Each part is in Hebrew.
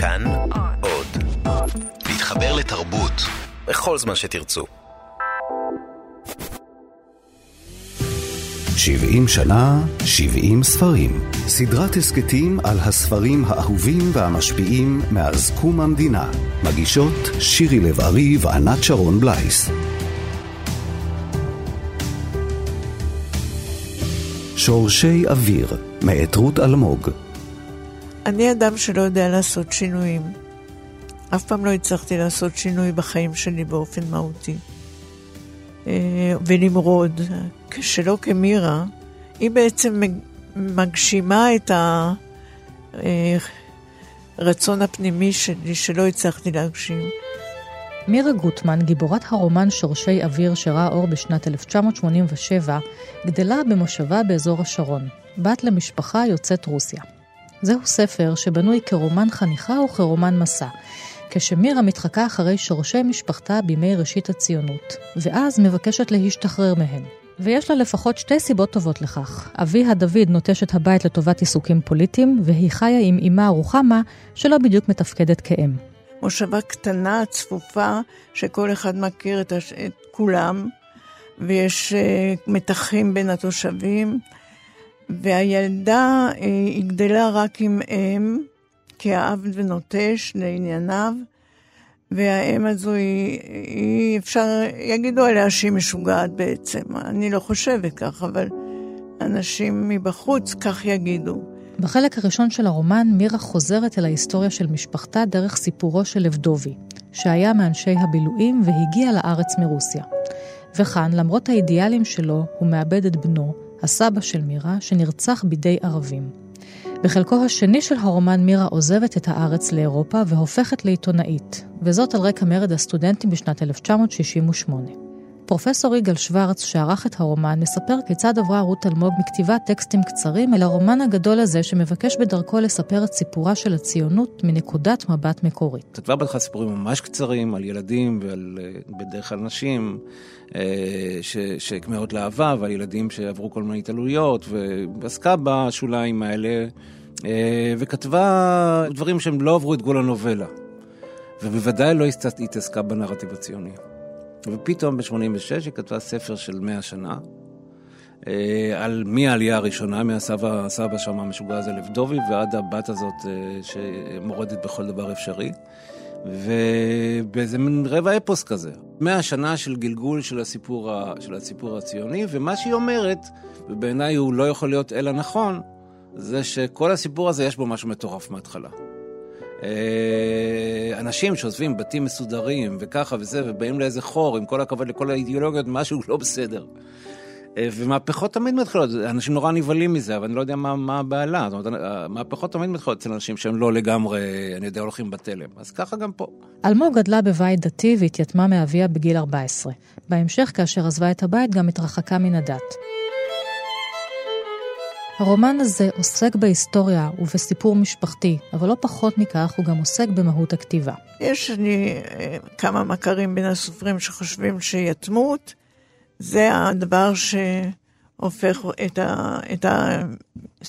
כאן עוד. להתחבר לתרבות בכל זמן שתרצו. 70 שנה, 70 ספרים. סדרת הסכתים על הספרים האהובים והמשפיעים מאז קום המדינה. מגישות שירי לב-ארי וענת שרון בלייס. שורשי אוויר, מאת רות אלמוג. אני אדם שלא יודע לעשות שינויים. אף פעם לא הצלחתי לעשות שינוי בחיים שלי באופן מהותי. אה, ונמרוד, שלא כמירה, היא בעצם מגשימה את הרצון הפנימי שלי שלא הצלחתי להגשים. מירה גוטמן, גיבורת הרומן שורשי אוויר שראה אור בשנת 1987, גדלה במושבה באזור השרון, בת למשפחה יוצאת רוסיה. זהו ספר שבנוי כרומן חניכה וכרומן מסע, כשמירה מתחקה אחרי שורשי משפחתה בימי ראשית הציונות, ואז מבקשת להשתחרר מהם. ויש לה לפחות שתי סיבות טובות לכך. אביה דוד נוטש את הבית לטובת עיסוקים פוליטיים, והיא חיה עם אמה רוחמה, שלא בדיוק מתפקדת כאם. מושבה קטנה, צפופה, שכל אחד מכיר את, הש... את כולם, ויש uh, מתחים בין התושבים, והילדה היא גדלה רק עם אם, כאב ונוטש לענייניו, והאם הזו היא, היא, אפשר, יגידו עליה שהיא משוגעת בעצם. אני לא חושבת כך, אבל אנשים מבחוץ כך יגידו. בחלק הראשון של הרומן, מירה חוזרת אל ההיסטוריה של משפחתה דרך סיפורו של לבדובי, שהיה מאנשי הבילויים והגיע לארץ מרוסיה. וכאן, למרות האידיאלים שלו, הוא מאבד את בנו, הסבא של מירה, שנרצח בידי ערבים. בחלקו השני של הרומן מירה עוזבת את הארץ לאירופה והופכת לעיתונאית, וזאת על רקע מרד הסטודנטים בשנת 1968. פרופסור יגאל שוורץ, שערך את הרומן, מספר כיצד עברה רות אלמוג מכתיבת טקסטים קצרים אל הרומן הגדול הזה שמבקש בדרכו לספר את סיפורה של הציונות מנקודת מבט מקורית. כתבה בהתחלה סיפורים ממש קצרים על ילדים ועל אה, בדרך כלל נשים אה, שכמהות לאהבה ועל ילדים שעברו כל מיני התעללויות ועסקה בשוליים האלה אה, וכתבה דברים שהם לא עברו את גבול הנובלה. ובוודאי לא התעסקה בנרטיב הציוני. ופתאום ב-86' היא כתבה ספר של 100 שנה, אה, על מהעלייה הראשונה, מהסבא הסבא שם המשוגע הזה לבדובי, ועד הבת הזאת אה, שמורדת בכל דבר אפשרי. ובאיזה מין רבע אפוס כזה. מאה שנה של גלגול של הסיפור, ה, של הסיפור הציוני, ומה שהיא אומרת, ובעיניי הוא לא יכול להיות אלא נכון, זה שכל הסיפור הזה יש בו משהו מטורף מההתחלה. אה, אנשים שעוזבים בתים מסודרים וככה וזה, ובאים לאיזה חור, עם כל הכבוד לכל האידיאולוגיות, משהו לא בסדר. אה, ומהפכות תמיד מתחילות, אנשים נורא נבהלים מזה, אבל אני לא יודע מה, מה הבעלה. זאת אומרת, מהפכות תמיד מתחילות אצל אנשים שהם לא לגמרי, אני יודע, הולכים בתלם. אז ככה גם פה. אלמוג גדלה בבית דתי והתייתמה מאביה בגיל 14. בהמשך, כאשר עזבה את הבית, גם התרחקה מן הדת. הרומן הזה עוסק בהיסטוריה ובסיפור משפחתי, אבל לא פחות מכך, הוא גם עוסק במהות הכתיבה. יש לי אה, כמה מכרים בין הסופרים שחושבים שיתמות זה הדבר שהופך את, ה, את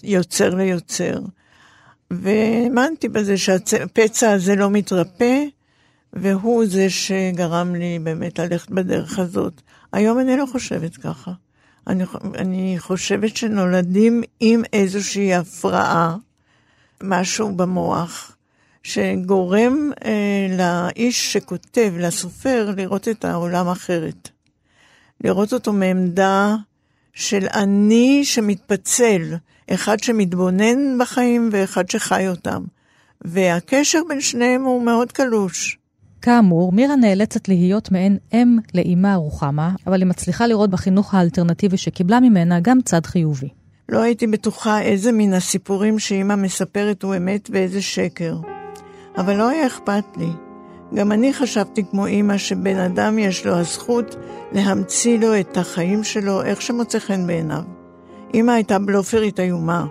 היוצר ליוצר. והאמנתי בזה שהפצע הזה לא מתרפא, והוא זה שגרם לי באמת ללכת בדרך הזאת. היום אני לא חושבת ככה. אני, אני חושבת שנולדים עם איזושהי הפרעה, משהו במוח, שגורם אה, לאיש שכותב, לסופר, לראות את העולם אחרת. לראות אותו מעמדה של אני שמתפצל, אחד שמתבונן בחיים ואחד שחי אותם. והקשר בין שניהם הוא מאוד קלוש. כאמור, מירה נאלצת להיות מעין אם לאימה רוחמה, אבל היא מצליחה לראות בחינוך האלטרנטיבי שקיבלה ממנה גם צד חיובי. לא הייתי בטוחה איזה מן הסיפורים שאימא מספרת הוא אמת ואיזה שקר. אבל לא היה אכפת לי. גם אני חשבתי כמו אימא שבן אדם יש לו הזכות להמציא לו את החיים שלו איך שמוצא חן בעיניו. אימא הייתה בלופרית איומה.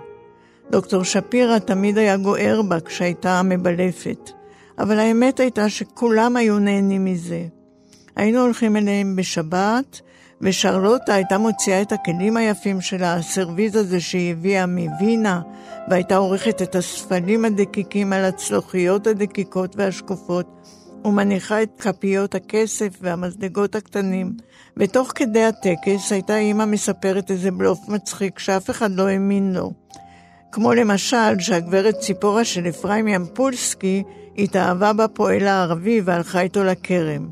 דוקטור שפירא תמיד היה גוער בה כשהייתה מבלפת. אבל האמת הייתה שכולם היו נהנים מזה. היינו הולכים אליהם בשבת, ושרלוטה הייתה מוציאה את הכלים היפים שלה, הסרוויז הזה שהיא הביאה מווינה, והייתה עורכת את הספלים הדקיקים על הצלוחיות הדקיקות והשקופות, ומניחה את כפיות הכסף והמזלגות הקטנים. ותוך כדי הטקס הייתה אימא מספרת איזה בלוף מצחיק שאף אחד לא האמין לו. כמו למשל שהגברת ציפורה של אפרים ימפולסקי התאהבה בפועל הערבי והלכה איתו לכרם.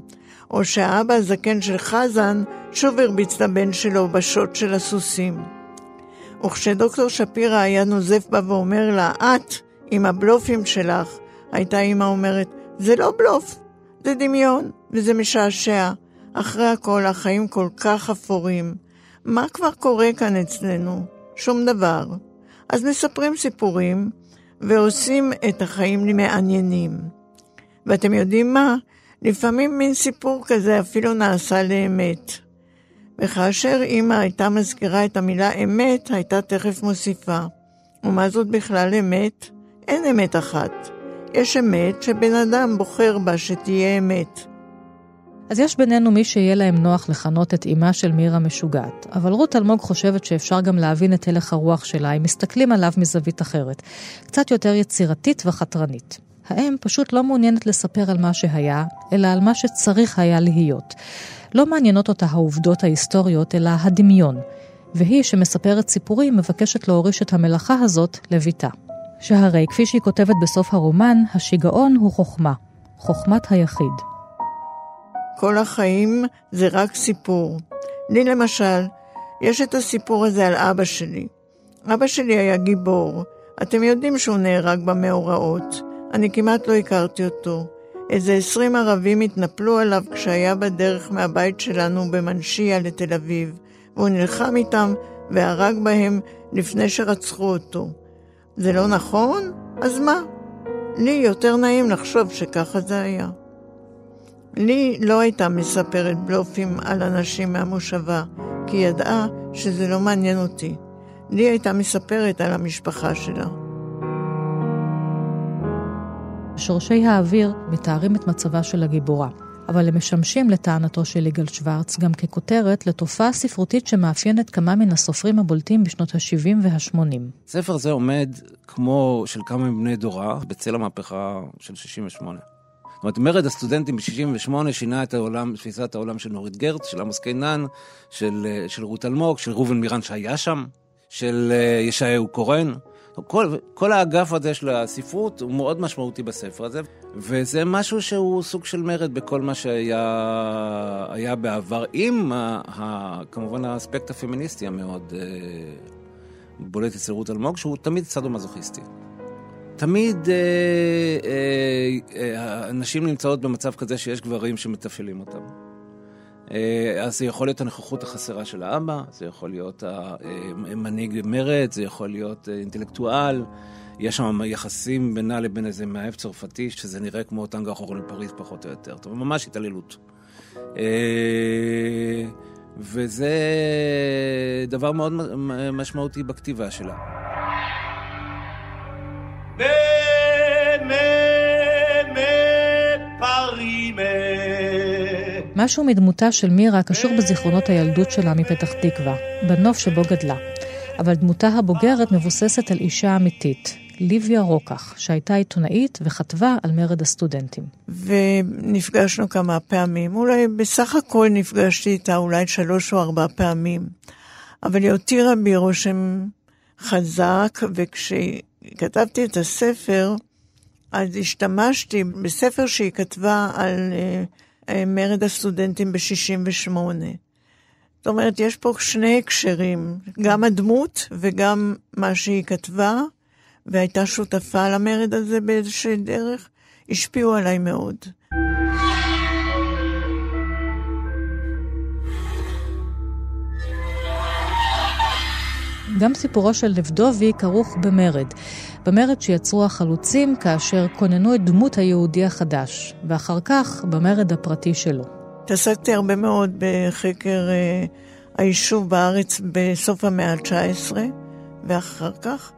או שהאבא הזקן של חזן שוב הרביץ לבן שלו בשוט של הסוסים. וכשדוקטור שפירא היה נוזף בה ואומר לה, את, עם הבלופים שלך, הייתה אמא אומרת, זה לא בלוף, זה דמיון, וזה משעשע. אחרי הכל, החיים כל כך אפורים. מה כבר קורה כאן אצלנו? שום דבר. אז מספרים סיפורים, ועושים את החיים מעניינים. ואתם יודעים מה? לפעמים מין סיפור כזה אפילו נעשה לאמת. וכאשר אמא הייתה מזכירה את המילה אמת, הייתה תכף מוסיפה. ומה זאת בכלל אמת? אין אמת אחת. יש אמת שבן אדם בוחר בה שתהיה אמת. אז יש בינינו מי שיהיה להם נוח לכנות את אמה של מירה משוגעת, אבל רות אלמוג חושבת שאפשר גם להבין את הלך הרוח שלה אם מסתכלים עליו מזווית אחרת, קצת יותר יצירתית וחתרנית. האם פשוט לא מעוניינת לספר על מה שהיה, אלא על מה שצריך היה להיות. לא מעניינות אותה העובדות ההיסטוריות, אלא הדמיון, והיא שמספרת סיפורים מבקשת להוריש את המלאכה הזאת לביתה. שהרי, כפי שהיא כותבת בסוף הרומן, השיגעון הוא חוכמה, חוכמת היחיד. כל החיים זה רק סיפור. לי למשל, יש את הסיפור הזה על אבא שלי. אבא שלי היה גיבור. אתם יודעים שהוא נהרג במאורעות. אני כמעט לא הכרתי אותו. איזה עשרים ערבים התנפלו עליו כשהיה בדרך מהבית שלנו במנשיה לתל אביב, והוא נלחם איתם והרג בהם לפני שרצחו אותו. זה לא נכון? אז מה? לי יותר נעים לחשוב שככה זה היה. לי לא הייתה מספרת בלופים על אנשים מהמושבה, כי ידעה שזה לא מעניין אותי. לי הייתה מספרת על המשפחה שלה. שורשי האוויר מתארים את מצבה של הגיבורה, אבל הם משמשים לטענתו של יגאל שוורץ גם ככותרת לתופעה ספרותית שמאפיינת כמה מן הסופרים הבולטים בשנות ה-70 וה-80. ספר זה עומד כמו של כמה מבני דורה בצל המהפכה של 68. זאת אומרת, מרד הסטודנטים ב-68 שינה את העולם, תפיסת העולם של נורית גרץ, של עמוס קינן, של, של רות אלמוג, של ראובן מירן שהיה שם, של אה, ישעיהו קורן. כל, כל האגף הזה של הספרות הוא מאוד משמעותי בספר הזה, וזה משהו שהוא סוג של מרד בכל מה שהיה בעבר, עם ה, ה, כמובן האספקט הפמיניסטי המאוד אה, בולט אצל רות אלמוג, שהוא תמיד סאדו-מזוכיסטי. תמיד אה, אה, אה, הנשים נמצאות במצב כזה שיש גברים שמתפעלים אותם. אה, אז זה יכול להיות הנוכחות החסרה של האבא, זה יכול להיות המנהיג מרד, זה יכול להיות אינטלקטואל. יש שם יחסים בינה לבין איזה מאהב צרפתי, שזה נראה כמו טנגו אחרון לפריז פחות או יותר. טוב, ממש התעללות. אה, וזה דבר מאוד משמעותי בכתיבה שלה. משהו מדמותה של מירה קשור בזיכרונות הילדות שלה מפתח תקווה, בנוף שבו גדלה. אבל דמותה הבוגרת מבוססת על אישה אמיתית, ליביה רוקח, שהייתה עיתונאית וכתבה על מרד הסטודנטים. ונפגשנו כמה פעמים, אולי בסך הכל נפגשתי איתה אולי שלוש או ארבע פעמים. אבל היא הותירה בי רושם חזק, וכשכתבתי את הספר, אז השתמשתי בספר שהיא כתבה על uh, מרד הסטודנטים ב-68. זאת אומרת, יש פה שני הקשרים, גם הדמות וגם מה שהיא כתבה, והייתה שותפה למרד הזה באיזושהי דרך, השפיעו עליי מאוד. גם סיפורו של לבדובי כרוך במרד. במרד שיצרו החלוצים כאשר כוננו את דמות היהודי החדש, ואחר כך במרד הפרטי שלו. התעסקתי הרבה מאוד בחקר אה, היישוב בארץ בסוף המאה ה-19, ואחר כך,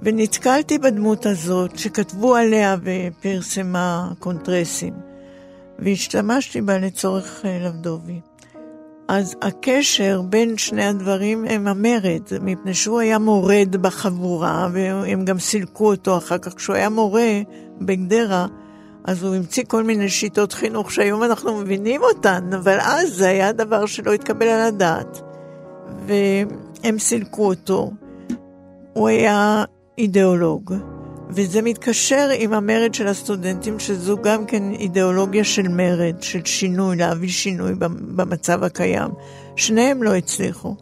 ונתקלתי בדמות הזאת שכתבו עליה ופרסמה קונטרסים, והשתמשתי בה לצורך אה, לבדובי. אז הקשר בין שני הדברים הם המרד, מפני שהוא היה מורד בחבורה, והם גם סילקו אותו אחר כך. כשהוא היה מורה בגדרה, אז הוא המציא כל מיני שיטות חינוך שהיום אנחנו מבינים אותן, אבל אז זה היה דבר שלא התקבל על הדעת. והם סילקו אותו. הוא היה אידיאולוג. וזה מתקשר עם המרד של הסטודנטים, שזו גם כן אידיאולוגיה של מרד, של שינוי, להביא שינוי במצב הקיים. שניהם לא הצליחו.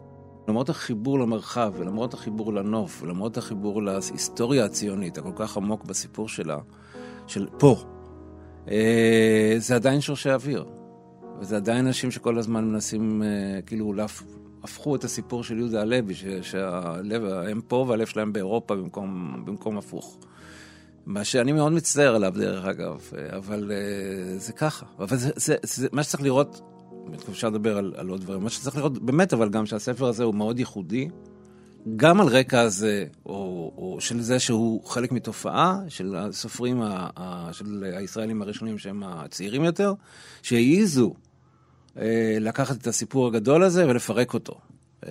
למרות החיבור למרחב, ולמרות החיבור לנוף, ולמרות החיבור להיסטוריה הציונית, הכל כך עמוק בסיפור שלה, של פה, אה, זה עדיין שורשי אוויר. וזה עדיין אנשים שכל הזמן מנסים, אה, כאילו, להפ... הפכו את הסיפור של יהודה הלוי, שהלב, הם פה והלב שלהם באירופה במקום, במקום הפוך. מה שאני מאוד מצטער עליו, דרך אגב, אבל uh, זה ככה. אבל זה, זה, זה, מה שצריך לראות, אפשר לדבר על, על עוד דברים, מה שצריך לראות באמת, אבל גם שהספר הזה הוא מאוד ייחודי, גם על רקע הזה, או, או של זה שהוא חלק מתופעה של הסופרים, ה, ה, של הישראלים הראשונים שהם הצעירים יותר, שהעיזו uh, לקחת את הסיפור הגדול הזה ולפרק אותו, uh,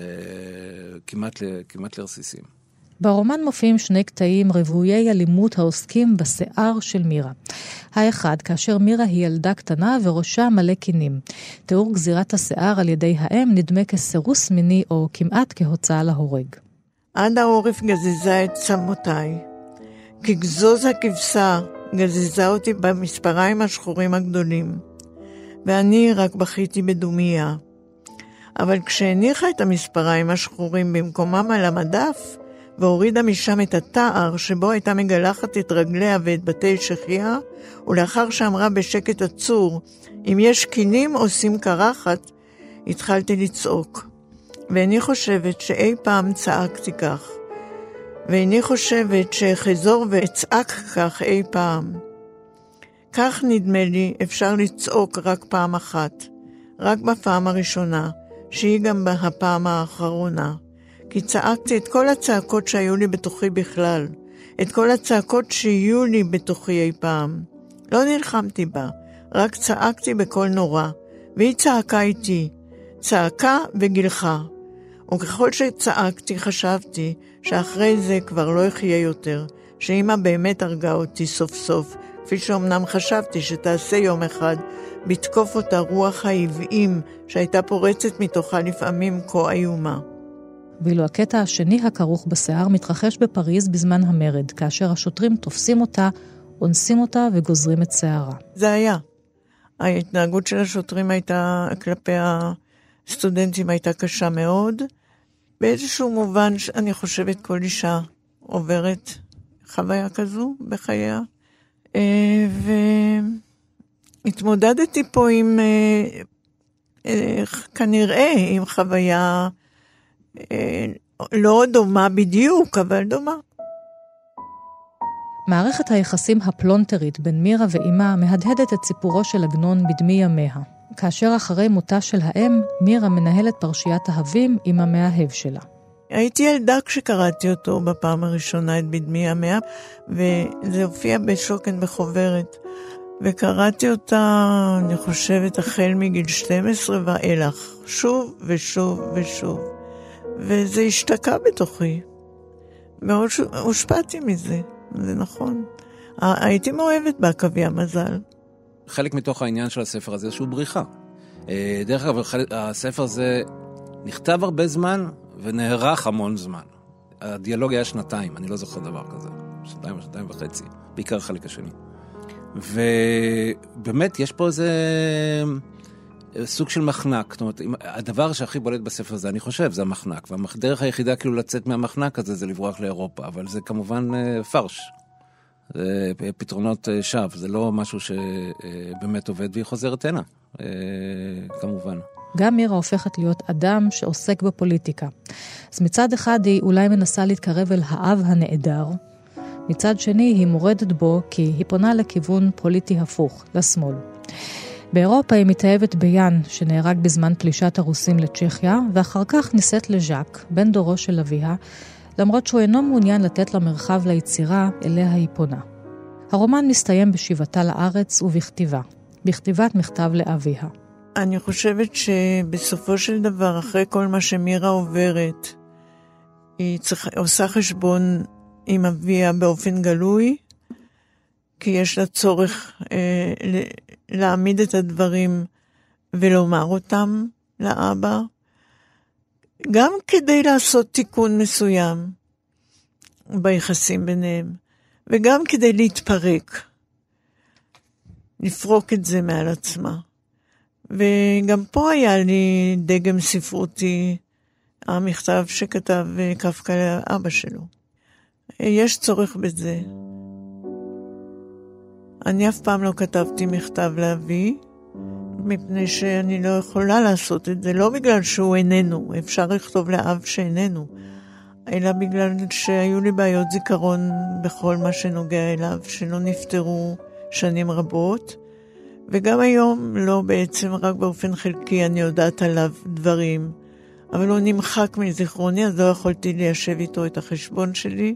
כמעט, כמעט לרסיסים. ברומן מופיעים שני קטעים רוויי אלימות העוסקים בשיער של מירה. האחד, כאשר מירה היא ילדה קטנה וראשה מלא קינים. תיאור גזירת השיער על ידי האם נדמה כסירוס מיני או כמעט כהוצאה להורג. עד העורף גזיזה את צמותיי. כגזוז הכבשה גזיזה אותי במספריים השחורים הגדולים. ואני רק בכיתי בדומייה. אבל כשהניחה את המספריים השחורים במקומם על המדף, והורידה משם את התער שבו הייתה מגלחת את רגליה ואת בתי שחייה, ולאחר שאמרה בשקט עצור, אם יש קינים עושים קרחת, התחלתי לצעוק. ואיני חושבת שאי פעם צעקתי כך. ואיני חושבת שאחזור ואצעק כך אי פעם. כך נדמה לי אפשר לצעוק רק פעם אחת, רק בפעם הראשונה, שהיא גם הפעם האחרונה. כי צעקתי את כל הצעקות שהיו לי בתוכי בכלל, את כל הצעקות שיהיו לי בתוכי אי פעם. לא נלחמתי בה, רק צעקתי בקול נורא, והיא צעקה איתי, צעקה וגילחה. וככל שצעקתי חשבתי שאחרי זה כבר לא אחיה יותר, שאמא באמת הרגה אותי סוף סוף, כפי שאומנם חשבתי שתעשה יום אחד, בתקוף אותה רוח העוועים שהייתה פורצת מתוכה לפעמים כה איומה. ואילו הקטע השני הכרוך בשיער מתרחש בפריז בזמן המרד, כאשר השוטרים תופסים אותה, אונסים אותה וגוזרים את שערה. זה היה. ההתנהגות של השוטרים הייתה, כלפי הסטודנטים הייתה קשה מאוד. באיזשהו מובן, אני חושבת כל אישה עוברת חוויה כזו בחייה. אה, והתמודדתי פה עם, אה, אה, כנראה, עם חוויה לא דומה בדיוק, אבל דומה. מערכת היחסים הפלונטרית בין מירה ואימה מהדהדת את סיפורו של עגנון בדמי ימיה, כאשר אחרי מותה של האם, מירה מנהלת פרשיית אהבים עם המאהב שלה. הייתי ילדה כשקראתי אותו בפעם הראשונה, את בדמי ימיה, וזה הופיע בשוקן בחוברת. וקראתי אותה, אני חושבת, החל מגיל 12 ואילך, שוב ושוב ושוב. וזה השתקע בתוכי. מאוד הושפעתי מזה, זה נכון. הייתי מאוהבת בעכבי המזל. חלק מתוך העניין של הספר הזה שהוא בריחה. אה, דרך אגב, הספר הזה נכתב הרבה זמן ונערך המון זמן. הדיאלוג היה שנתיים, אני לא זוכר דבר כזה. שנתיים או שנתיים וחצי, בעיקר החלק השני. ובאמת, יש פה איזה... סוג של מחנק. זאת אומרת, הדבר שהכי בולט בספר הזה, אני חושב, זה המחנק. והדרך היחידה כאילו לצאת מהמחנק הזה זה לברוח לאירופה, אבל זה כמובן אה, פרש. זה פתרונות אה, שווא, זה לא משהו שבאמת עובד והיא חוזרת הנה, אה, כמובן. גם מירה הופכת להיות אדם שעוסק בפוליטיקה. אז מצד אחד היא אולי מנסה להתקרב אל האב הנעדר, מצד שני היא מורדת בו כי היא פונה לכיוון פוליטי הפוך, לשמאל. באירופה היא מתאהבת ביאן, שנהרג בזמן פלישת הרוסים לצ'כיה, ואחר כך נישאת לז'אק, בן דורו של אביה, למרות שהוא אינו מעוניין לתת לה מרחב ליצירה אליה היא פונה. הרומן מסתיים בשיבתה לארץ ובכתיבה, בכתיבת מכתב לאביה. אני חושבת שבסופו של דבר, אחרי כל מה שמירה עוברת, היא צריך, עושה חשבון עם אביה באופן גלוי, כי יש לה צורך אה, להעמיד את הדברים ולומר אותם לאבא, גם כדי לעשות תיקון מסוים ביחסים ביניהם, וגם כדי להתפרק, לפרוק את זה מעל עצמה. וגם פה היה לי דגם ספרותי, המכתב שכתב קפקא לאבא שלו. יש צורך בזה. אני אף פעם לא כתבתי מכתב לאבי, מפני שאני לא יכולה לעשות את זה, לא בגלל שהוא איננו, אפשר לכתוב לאב שאיננו, אלא בגלל שהיו לי בעיות זיכרון בכל מה שנוגע אליו, שלא נפתרו שנים רבות. וגם היום לא בעצם, רק באופן חלקי אני יודעת עליו דברים, אבל הוא נמחק מזיכרוני, אז לא יכולתי ליישב איתו את החשבון שלי,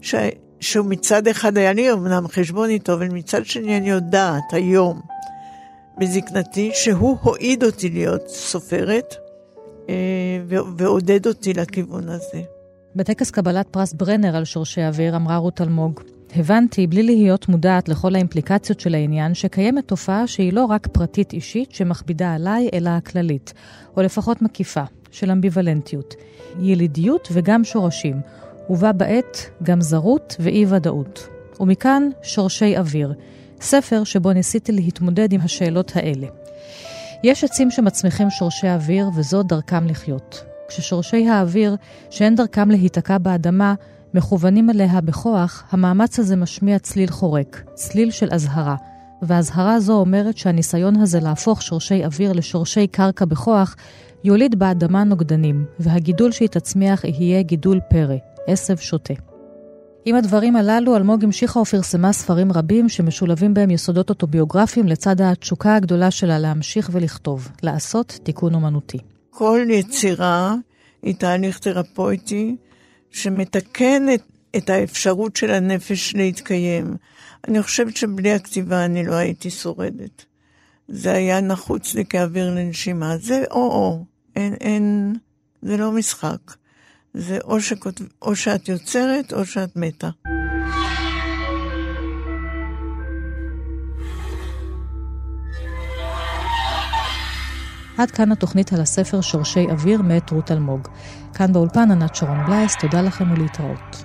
ש... שהוא מצד אחד היה לי אמנם חשבון איתו, אבל מצד שני אני יודעת היום, בזקנתי, שהוא הועיד אותי להיות סופרת, אה, ועודד אותי לכיוון הזה. בטקס קבלת פרס ברנר על שורשי אוויר אמרה רות אלמוג, הבנתי, בלי להיות מודעת לכל האימפליקציות של העניין, שקיימת תופעה שהיא לא רק פרטית אישית שמכבידה עליי, אלא הכללית, או לפחות מקיפה, של אמביוולנטיות. ילידיות וגם שורשים, ובה בעת גם זרות ואי-ודאות. ומכאן שורשי אוויר, ספר שבו ניסיתי להתמודד עם השאלות האלה. יש עצים שמצמיחים שורשי אוויר וזו דרכם לחיות. כששורשי האוויר, שאין דרכם להיתקע באדמה, מכוונים אליה בכוח, המאמץ הזה משמיע צליל חורק, צליל של אזהרה. והאזהרה זו אומרת שהניסיון הזה להפוך שורשי אוויר לשורשי קרקע בכוח, יוליד באדמה נוגדנים, והגידול שהיא תצמיח יהיה גידול פרא, עשב שוטה. עם הדברים הללו, אלמוג המשיכה ופרסמה ספרים רבים שמשולבים בהם יסודות אוטוביוגרפיים לצד התשוקה הגדולה שלה להמשיך ולכתוב, לעשות תיקון אומנותי. כל יצירה היא תהליך תרפויטי שמתקן את, את האפשרות של הנפש להתקיים. אני חושבת שבלי הכתיבה אני לא הייתי שורדת. זה היה נחוץ לי כאוויר לנשימה. זה או-או, אין, אין, זה לא משחק. זה או, שכות, או שאת יוצרת או שאת מתה. עד כאן התוכנית על הספר שורשי אוויר מאת רות אלמוג. כאן באולפן ענת שרון בלייס, תודה לכם ולהתראות.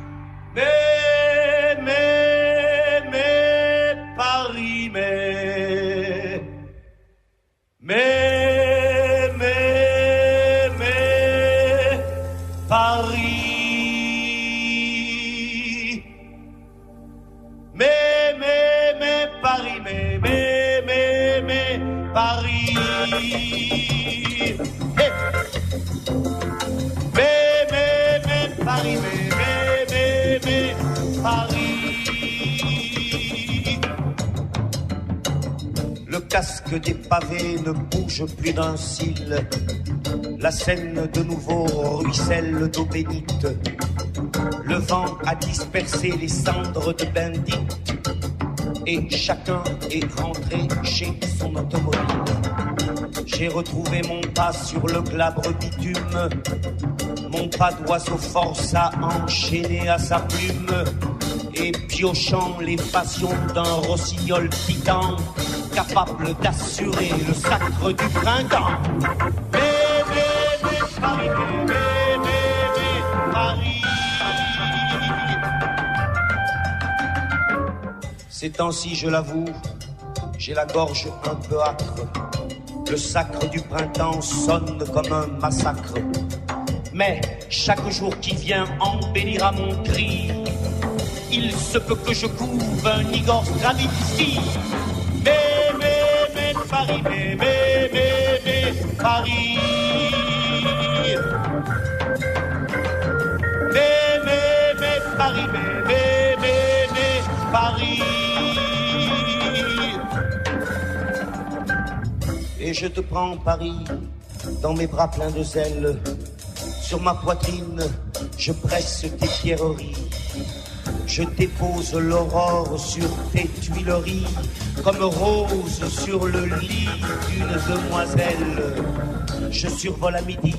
Des pavés ne bouge plus d'un cil. La Seine de nouveau ruisselle d'eau bénite. Le vent a dispersé les cendres de Bendit. Et chacun est rentré chez son automobile. J'ai retrouvé mon pas sur le glabre bitume. Mon pas d'oiseau force à enchaîner à sa plume. Et piochant les passions d'un rossignol piquant capable d'assurer le sacre du printemps. Bébé, Paris, bébé, Paris. Ces temps-ci, je l'avoue, j'ai la gorge un peu âcre. Le sacre du printemps sonne comme un massacre. Mais chaque jour qui vient embellira mon cri. Il se peut que je couve un Igor Stravinsky. Bébé, bébé, Paris. Bébé, bébé, Paris, bébé, bébé, Paris. Et je te prends, Paris, dans mes bras pleins de zèle. Sur ma poitrine, je presse tes pierreries Je dépose l'aurore sur tes tuileries, comme rose sur le lit d'une demoiselle. Je survole à midi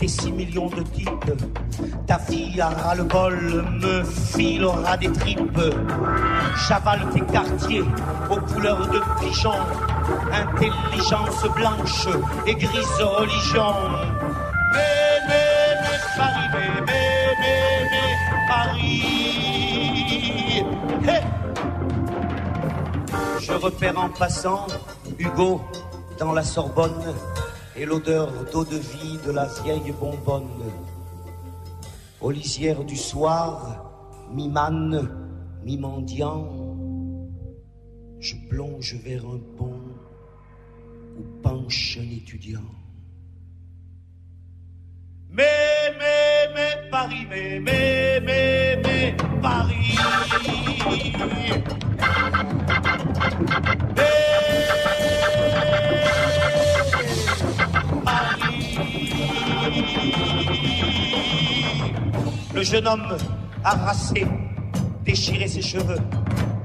tes six millions de types. Ta fille à ras le bol me filera des tripes. J'avale tes quartiers aux couleurs de pigeon. Intelligence blanche et grise religion. Mais, mais, mais, Paris, Je repère en passant Hugo dans la Sorbonne et l'odeur d'eau de vie de la vieille bonbonne. Aux lisières du soir, mi-manne, mi-mendiant, je plonge vers un pont où penche un étudiant. Mais, mais, mais, Paris, mais, mais, mais, mais, Paris. Le jeune homme a rassé, déchiré ses cheveux.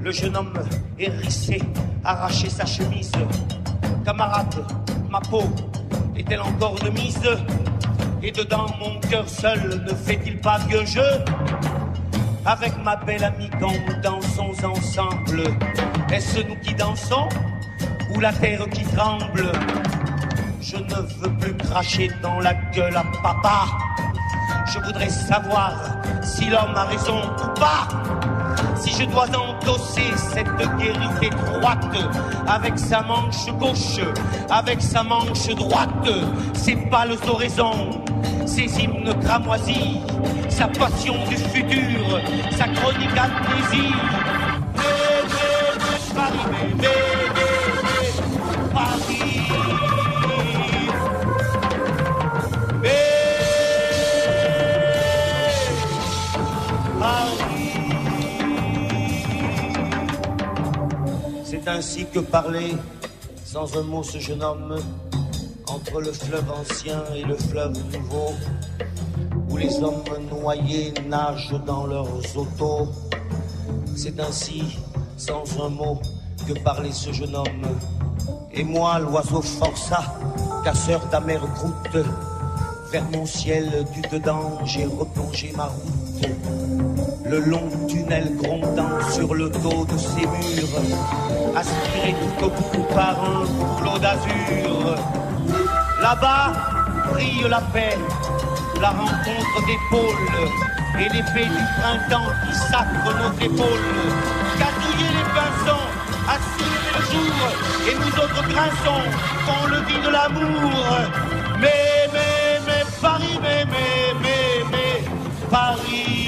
Le jeune homme hérissé, arraché sa chemise. Camarade, ma peau est-elle encore de mise? Et dedans mon cœur seul ne fait-il pas vieux jeu? Avec ma belle amie quand nous dansons ensemble, est-ce nous qui dansons ou la terre qui tremble? Je ne veux plus cracher dans la gueule à papa. Je voudrais savoir si l'homme a raison ou pas. Si je dois endosser cette guérite étroite avec sa manche gauche, avec sa manche droite, ses pâles oraisons, ses hymnes cramoisis, sa passion du futur, sa chronique amnésie. Paris, Paris. C'est ainsi que parlait sans un mot ce jeune homme entre le fleuve ancien et le fleuve nouveau, les hommes noyés nagent dans leurs autos. C'est ainsi, sans un mot, que parlait ce jeune homme. Et moi, l'oiseau forçat, casseur d'amère croûte, vers mon ciel du dedans, j'ai replongé ma route. Le long tunnel grondant sur le dos de ces murs, aspiré tout au bout par un flot d'azur. Là-bas brille la paix, la rencontre des pôles et l'effet du printemps qui sacre notre épaule. Catouiller les pinsons, assurer le jour, et nous autres grinçons quand le dit de l'amour. Mais, mais, mais, Paris, mais, mais, mais, mais, Paris.